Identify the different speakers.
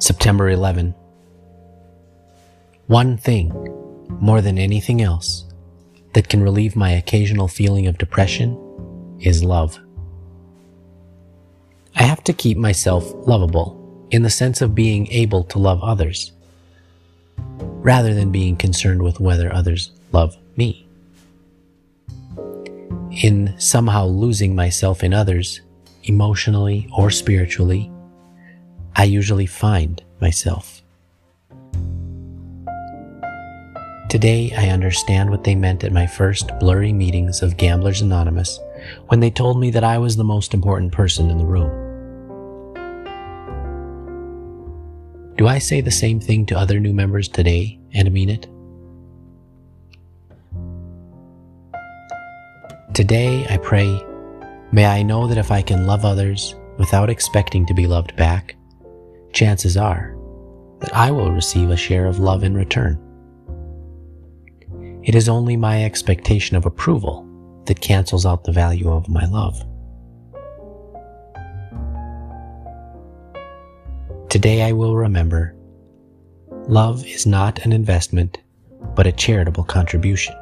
Speaker 1: September 11. One thing, more than anything else, that can relieve my occasional feeling of depression is love. I have to keep myself lovable in the sense of being able to love others, rather than being concerned with whether others love me. In somehow losing myself in others, emotionally or spiritually, I usually find myself. Today, I understand what they meant at my first blurry meetings of Gamblers Anonymous when they told me that I was the most important person in the room. Do I say the same thing to other new members today and mean it? Today, I pray, may I know that if I can love others without expecting to be loved back, chances are that I will receive a share of love in return. It is only my expectation of approval that cancels out the value of my love. Today I will remember love is not an investment, but a charitable contribution.